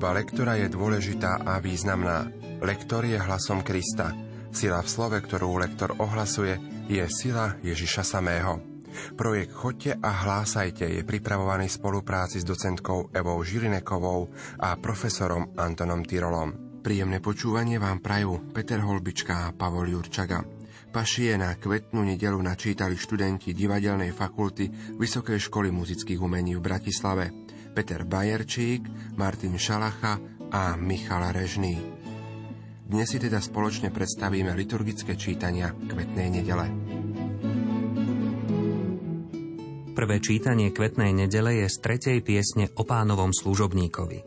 Služba lektora je dôležitá a významná. Lektor je hlasom Krista. Sila v slove, ktorú lektor ohlasuje, je sila Ježiša samého. Projekt Chodte a hlásajte je pripravovaný v spolupráci s docentkou Evou Žilinekovou a profesorom Antonom Tyrolom. Príjemné počúvanie vám prajú Peter Holbička a Pavol Jurčaga. Pašie na kvetnú nedelu načítali študenti Divadelnej fakulty Vysokej školy muzických umení v Bratislave. Peter Bajerčík, Martin Šalacha a Michal Režný. Dnes si teda spoločne predstavíme liturgické čítania Kvetnej nedele. Prvé čítanie Kvetnej nedele je z tretej piesne o pánovom služobníkovi.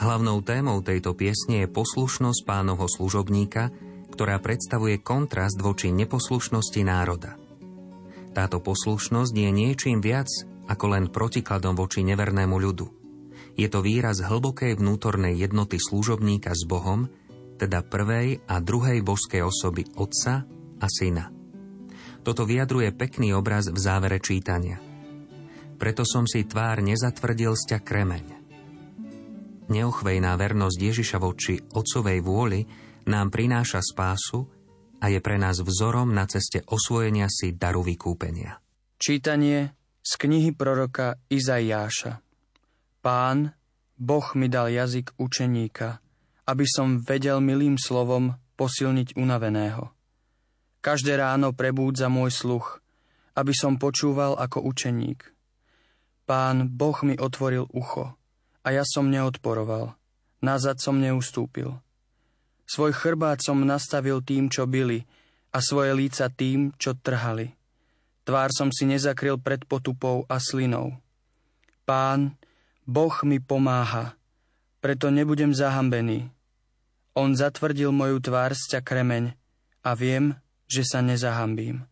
Hlavnou témou tejto piesne je poslušnosť pánovho služobníka, ktorá predstavuje kontrast voči neposlušnosti národa. Táto poslušnosť je niečím viac ako len protikladom voči nevernému ľudu. Je to výraz hlbokej vnútornej jednoty služobníka s Bohom, teda prvej a druhej božskej osoby Otca a Syna. Toto vyjadruje pekný obraz v závere čítania. Preto som si tvár nezatvrdil sťa kremeň. Neochvejná vernosť Ježiša voči Otcovej vôli nám prináša spásu a je pre nás vzorom na ceste osvojenia si daru vykúpenia. Čítanie z knihy proroka Izaiáša. Pán, Boh mi dal jazyk učeníka, aby som vedel milým slovom posilniť unaveného. Každé ráno prebúdza môj sluch, aby som počúval ako učeník. Pán Boh mi otvoril ucho a ja som neodporoval, nazad som neustúpil. Svoj chrbát som nastavil tým, čo byli, a svoje líca tým, čo trhali. Tvár som si nezakryl pred potupou a slinou. Pán, Boh mi pomáha, preto nebudem zahambený. On zatvrdil moju tvár z kremeň a viem, že sa nezahambím.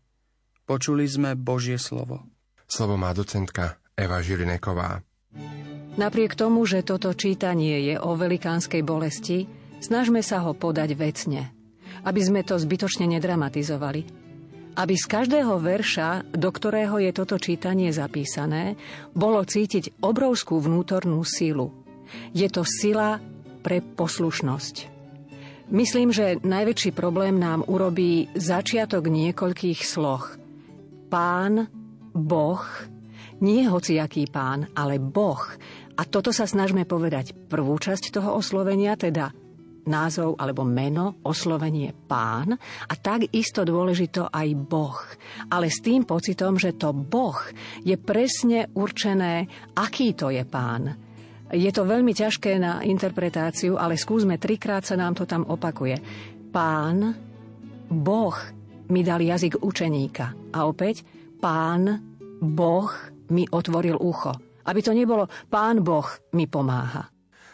Počuli sme Božie slovo. Slovo má docentka Eva Žilineková. Napriek tomu, že toto čítanie je o velikánskej bolesti, snažme sa ho podať vecne, aby sme to zbytočne nedramatizovali aby z každého verša, do ktorého je toto čítanie zapísané, bolo cítiť obrovskú vnútornú silu. Je to sila pre poslušnosť. Myslím, že najväčší problém nám urobí začiatok niekoľkých sloh. Pán, Boh, nie hociaký pán, ale Boh. A toto sa snažme povedať prvú časť toho oslovenia, teda názov alebo meno, oslovenie pán a takisto dôležito aj Boh. Ale s tým pocitom, že to Boh je presne určené, aký to je pán. Je to veľmi ťažké na interpretáciu, ale skúsme, trikrát sa nám to tam opakuje. Pán, Boh mi dal jazyk učeníka. A opäť, pán, Boh mi otvoril ucho. Aby to nebolo, pán Boh mi pomáha.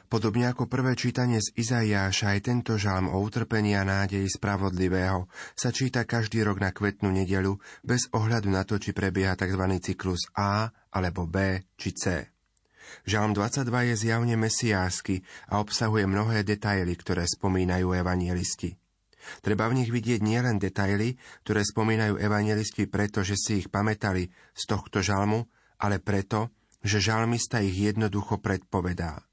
Podobne ako prvé čítanie z Izaiáša, aj tento žalm o utrpení a nádeji spravodlivého sa číta každý rok na kvetnú nedelu bez ohľadu na to, či prebieha tzv. cyklus A alebo B či C. Žalm 22 je zjavne mesiásky a obsahuje mnohé detaily, ktoré spomínajú evangelisti. Treba v nich vidieť nielen detaily, ktoré spomínajú evangelisti preto, že si ich pamätali z tohto žalmu, ale preto, že žalmista ich jednoducho predpovedá.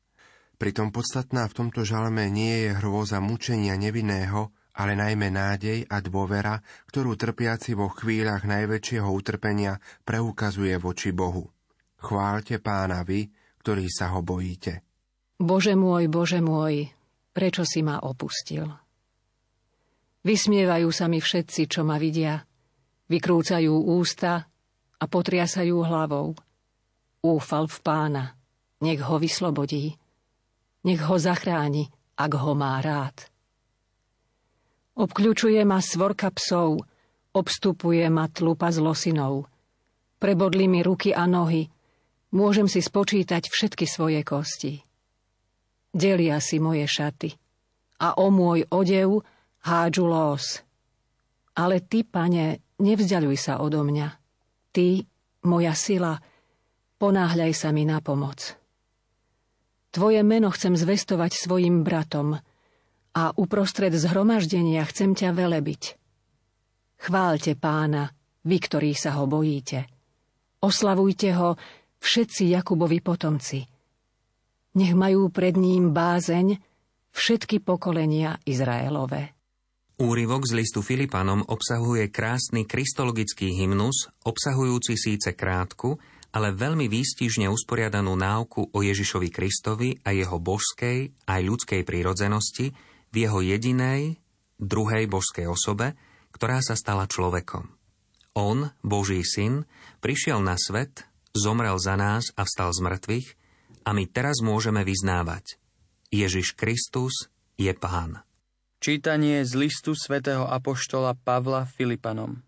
Pritom podstatná v tomto žalme nie je hrôza mučenia nevinného, ale najmä nádej a dôvera, ktorú trpiaci vo chvíľach najväčšieho utrpenia preukazuje voči Bohu. Chválte pána vy, ktorí sa ho bojíte. Bože môj, Bože môj, prečo si ma opustil? Vysmievajú sa mi všetci, čo ma vidia. Vykrúcajú ústa a potriasajú hlavou. Úfal v pána, nech ho vyslobodí. Nech ho zachráni, ak ho má rád. Obkľúčuje ma svorka psov, obstupuje ma tlupa z losinou. Prebodli mi ruky a nohy, môžem si spočítať všetky svoje kosti. Delia si moje šaty a o môj odev hádžu los. Ale ty, pane, nevzdialuj sa odo mňa. Ty, moja sila, ponáhľaj sa mi na pomoc. Tvoje meno chcem zvestovať svojim bratom a uprostred zhromaždenia chcem ťa velebiť. Chválte pána, vy, ktorí sa ho bojíte. Oslavujte ho všetci Jakubovi potomci. Nech majú pred ním bázeň všetky pokolenia Izraelové. Úryvok z listu Filipanom obsahuje krásny kristologický hymnus, obsahujúci síce krátku, ale veľmi výstižne usporiadanú náuku o Ježišovi Kristovi a jeho božskej aj ľudskej prírodzenosti v jeho jedinej, druhej božskej osobe, ktorá sa stala človekom. On, Boží syn, prišiel na svet, zomrel za nás a vstal z mŕtvych a my teraz môžeme vyznávať. Ježiš Kristus je Pán. Čítanie z listu svätého Apoštola Pavla Filipanom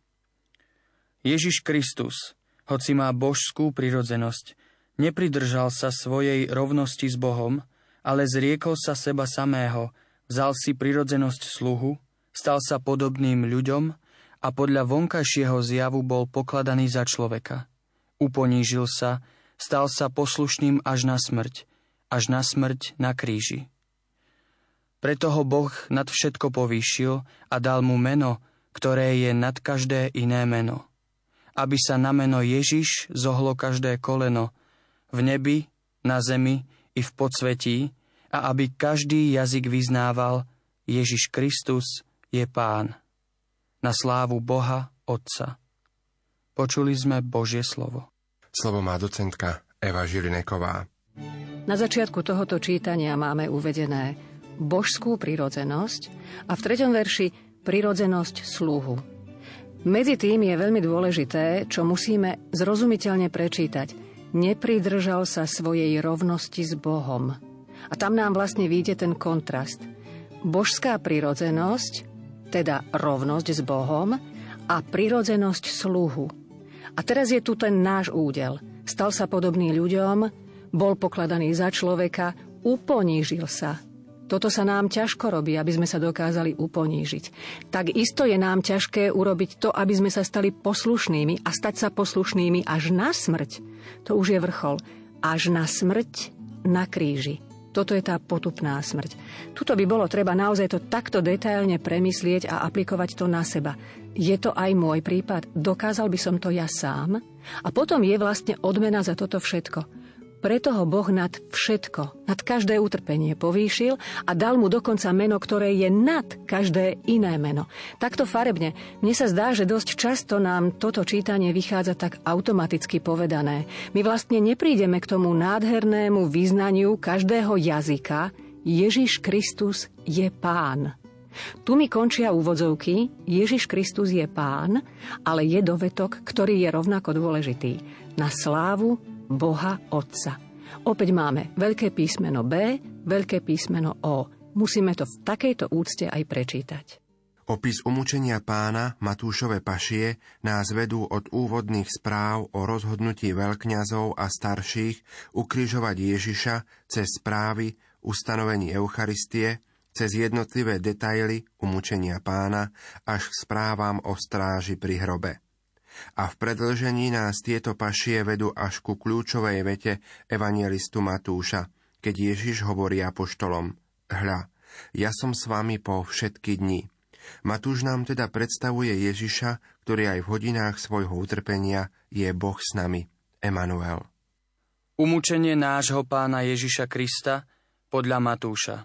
Ježiš Kristus, hoci má božskú prirodzenosť, nepridržal sa svojej rovnosti s Bohom, ale zriekol sa seba samého, vzal si prirodzenosť sluhu, stal sa podobným ľuďom a podľa vonkajšieho zjavu bol pokladaný za človeka. Uponížil sa, stal sa poslušným až na smrť, až na smrť na kríži. Preto ho Boh nad všetko povýšil a dal mu meno, ktoré je nad každé iné meno aby sa na meno Ježiš zohlo každé koleno v nebi, na zemi i v podsvetí a aby každý jazyk vyznával Ježiš Kristus je Pán. Na slávu Boha Otca. Počuli sme Božie slovo. Slovo má docentka Eva Žilineková. Na začiatku tohoto čítania máme uvedené božskú prirodzenosť a v treťom verši prirodzenosť sluhu. Medzi tým je veľmi dôležité, čo musíme zrozumiteľne prečítať. Nepridržal sa svojej rovnosti s Bohom. A tam nám vlastne vyjde ten kontrast. Božská prirodzenosť, teda rovnosť s Bohom, a prirodzenosť sluhu. A teraz je tu ten náš údel. Stal sa podobný ľuďom, bol pokladaný za človeka, uponížil sa, toto sa nám ťažko robí, aby sme sa dokázali uponížiť. Tak isto je nám ťažké urobiť to, aby sme sa stali poslušnými a stať sa poslušnými až na smrť. To už je vrchol. Až na smrť na kríži. Toto je tá potupná smrť. Tuto by bolo treba naozaj to takto detailne premyslieť a aplikovať to na seba. Je to aj môj prípad. Dokázal by som to ja sám? A potom je vlastne odmena za toto všetko. Preto ho Boh nad všetko, nad každé utrpenie povýšil a dal mu dokonca meno, ktoré je nad každé iné meno. Takto farebne. Mne sa zdá, že dosť často nám toto čítanie vychádza tak automaticky povedané. My vlastne neprídeme k tomu nádhernému význaniu každého jazyka Ježiš Kristus je Pán. Tu mi končia úvodzovky, Ježiš Kristus je Pán, ale je dovetok, ktorý je rovnako dôležitý. Na slávu Boha Otca. Opäť máme veľké písmeno B, veľké písmeno O. Musíme to v takejto úcte aj prečítať. Opis umúčenia pána Matúšove pašie nás vedú od úvodných správ o rozhodnutí veľkňazov a starších ukrižovať Ježiša cez správy ustanovení Eucharistie, cez jednotlivé detaily umúčenia pána až k správam o stráži pri hrobe a v predlžení nás tieto pašie vedú až ku kľúčovej vete evangelistu Matúša, keď Ježiš hovorí apoštolom Hľa, ja som s vami po všetky dni. Matúš nám teda predstavuje Ježiša, ktorý aj v hodinách svojho utrpenia je Boh s nami, Emanuel. Umúčenie nášho pána Ježiša Krista podľa Matúša.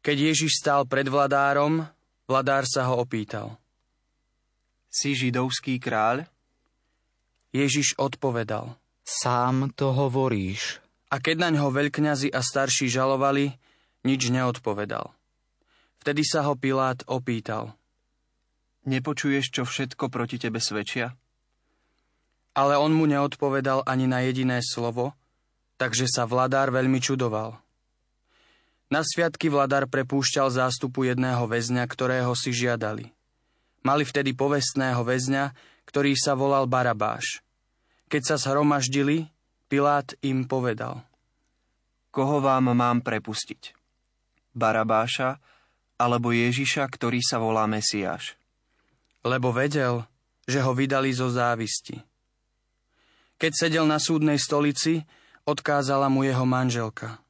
Keď Ježiš stál pred vladárom, vladár sa ho opýtal – si židovský kráľ? Ježiš odpovedal. Sám to hovoríš. A keď na ňo veľkňazi a starší žalovali, nič neodpovedal. Vtedy sa ho Pilát opýtal. Nepočuješ, čo všetko proti tebe svedčia? Ale on mu neodpovedal ani na jediné slovo, takže sa vladár veľmi čudoval. Na sviatky vladár prepúšťal zástupu jedného väzňa, ktorého si žiadali. Mali vtedy povestného väzňa, ktorý sa volal Barabáš. Keď sa zhromaždili, Pilát im povedal. Koho vám mám prepustiť? Barabáša alebo Ježiša, ktorý sa volá Mesiáš? Lebo vedel, že ho vydali zo závisti. Keď sedel na súdnej stolici, odkázala mu jeho manželka.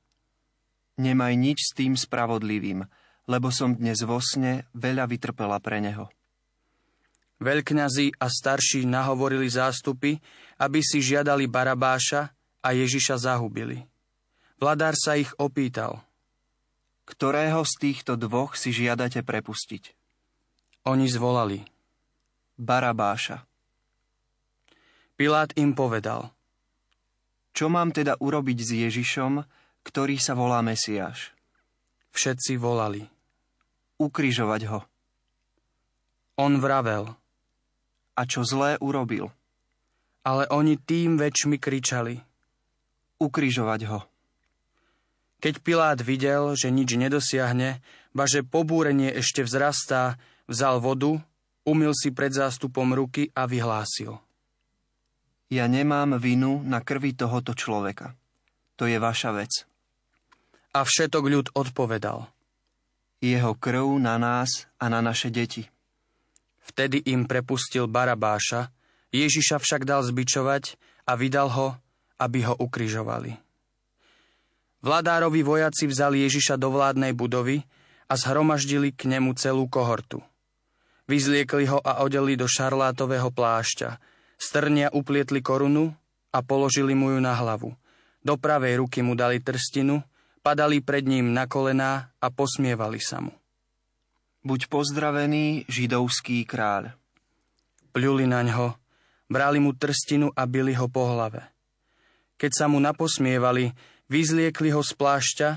Nemaj nič s tým spravodlivým, lebo som dnes vo sne veľa vytrpela pre neho. Veľkňazi a starší nahovorili zástupy, aby si žiadali Barabáša a Ježiša zahubili. Vladár sa ich opýtal. Ktorého z týchto dvoch si žiadate prepustiť? Oni zvolali. Barabáša. Pilát im povedal. Čo mám teda urobiť s Ježišom, ktorý sa volá Mesiáš? Všetci volali. Ukrižovať ho. On vravel. A čo zlé urobil? Ale oni tým väčšmi kričali. Ukrižovať ho. Keď Pilát videl, že nič nedosiahne, ba že pobúrenie ešte vzrastá, vzal vodu, umil si pred zástupom ruky a vyhlásil. Ja nemám vinu na krvi tohoto človeka. To je vaša vec. A všetok ľud odpovedal. Jeho krv na nás a na naše deti. Vtedy im prepustil Barabáša, Ježiša však dal zbičovať a vydal ho, aby ho ukrižovali. Vladárovi vojaci vzali Ježiša do vládnej budovy a zhromaždili k nemu celú kohortu. Vyzliekli ho a odeli do šarlátového plášťa. Strnia uplietli korunu a položili mu ju na hlavu. Do pravej ruky mu dali trstinu, padali pred ním na kolená a posmievali sa mu. Buď pozdravený, židovský kráľ. Pľuli na ňo, brali mu trstinu a bili ho po hlave. Keď sa mu naposmievali, Vyzliekli ho z plášťa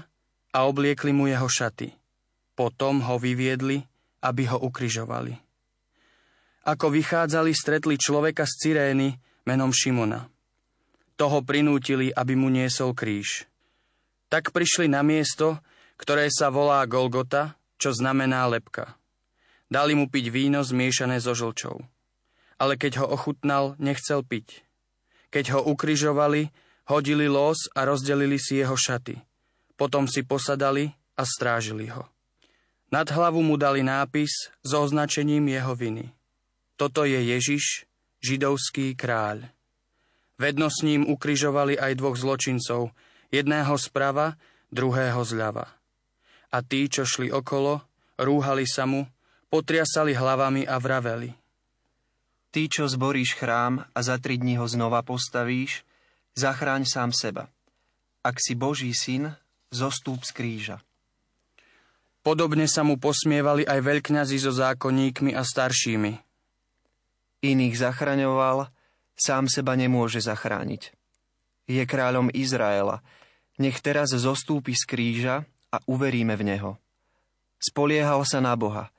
a obliekli mu jeho šaty. Potom ho vyviedli, aby ho ukrižovali. Ako vychádzali, stretli človeka z Cyrény menom Šimona. Toho prinútili, aby mu niesol kríž. Tak prišli na miesto, ktoré sa volá Golgota, čo znamená lepka. Dali mu piť víno zmiešané so žlčou. Ale keď ho ochutnal, nechcel piť. Keď ho ukrižovali, Hodili los a rozdelili si jeho šaty. Potom si posadali a strážili ho. Nad hlavu mu dali nápis s označením jeho viny. Toto je Ježiš, židovský kráľ. Vedno s ním ukrižovali aj dvoch zločincov, jedného zprava, druhého zľava. A tí, čo šli okolo, rúhali sa mu, potriasali hlavami a vraveli. Ty, čo zboríš chrám a za tri dní ho znova postavíš, Zachráň sám seba. Ak si Boží syn, zostúp z kríža. Podobne sa mu posmievali aj veľkňazi so zákonníkmi a staršími. Iných zachraňoval, sám seba nemôže zachrániť. Je kráľom Izraela. Nech teraz zostúpi z kríža a uveríme v Neho. Spoliehal sa na Boha.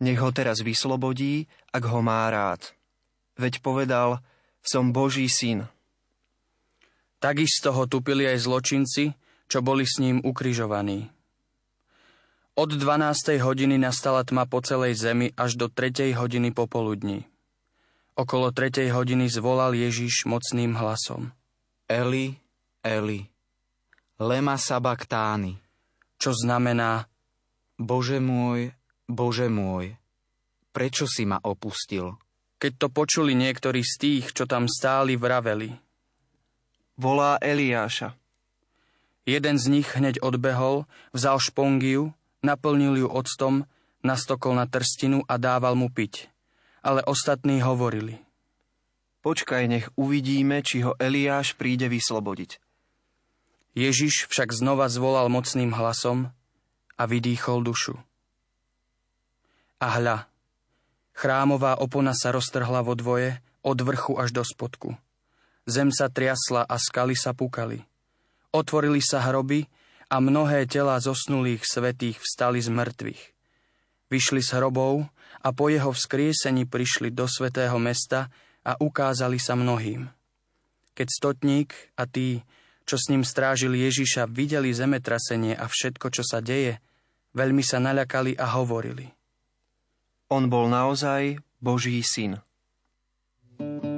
Nech ho teraz vyslobodí, ak ho má rád. Veď povedal, som Boží syn. Takisto ho tupili aj zločinci, čo boli s ním ukrižovaní. Od 12. hodiny nastala tma po celej zemi až do 3. hodiny popoludní. Okolo 3. hodiny zvolal Ježiš mocným hlasom. Eli, Eli, lema sabaktány. Čo znamená Bože môj, Bože môj, prečo si ma opustil? Keď to počuli niektorí z tých, čo tam stáli, vraveli – volá Eliáša. Jeden z nich hneď odbehol, vzal špongiu, naplnil ju octom, nastokol na trstinu a dával mu piť. Ale ostatní hovorili. Počkaj, nech uvidíme, či ho Eliáš príde vyslobodiť. Ježiš však znova zvolal mocným hlasom a vydýchol dušu. A hľa, chrámová opona sa roztrhla vo dvoje, od vrchu až do spodku. Zem sa triasla a skaly sa pukali. Otvorili sa hroby a mnohé tela zosnulých svetých vstali z mŕtvych. Vyšli z hrobov a po jeho vzkriesení prišli do svetého mesta a ukázali sa mnohým. Keď stotník a tí, čo s ním strážili Ježiša, videli zemetrasenie a všetko, čo sa deje, veľmi sa naľakali a hovorili. On bol naozaj Boží syn. thank you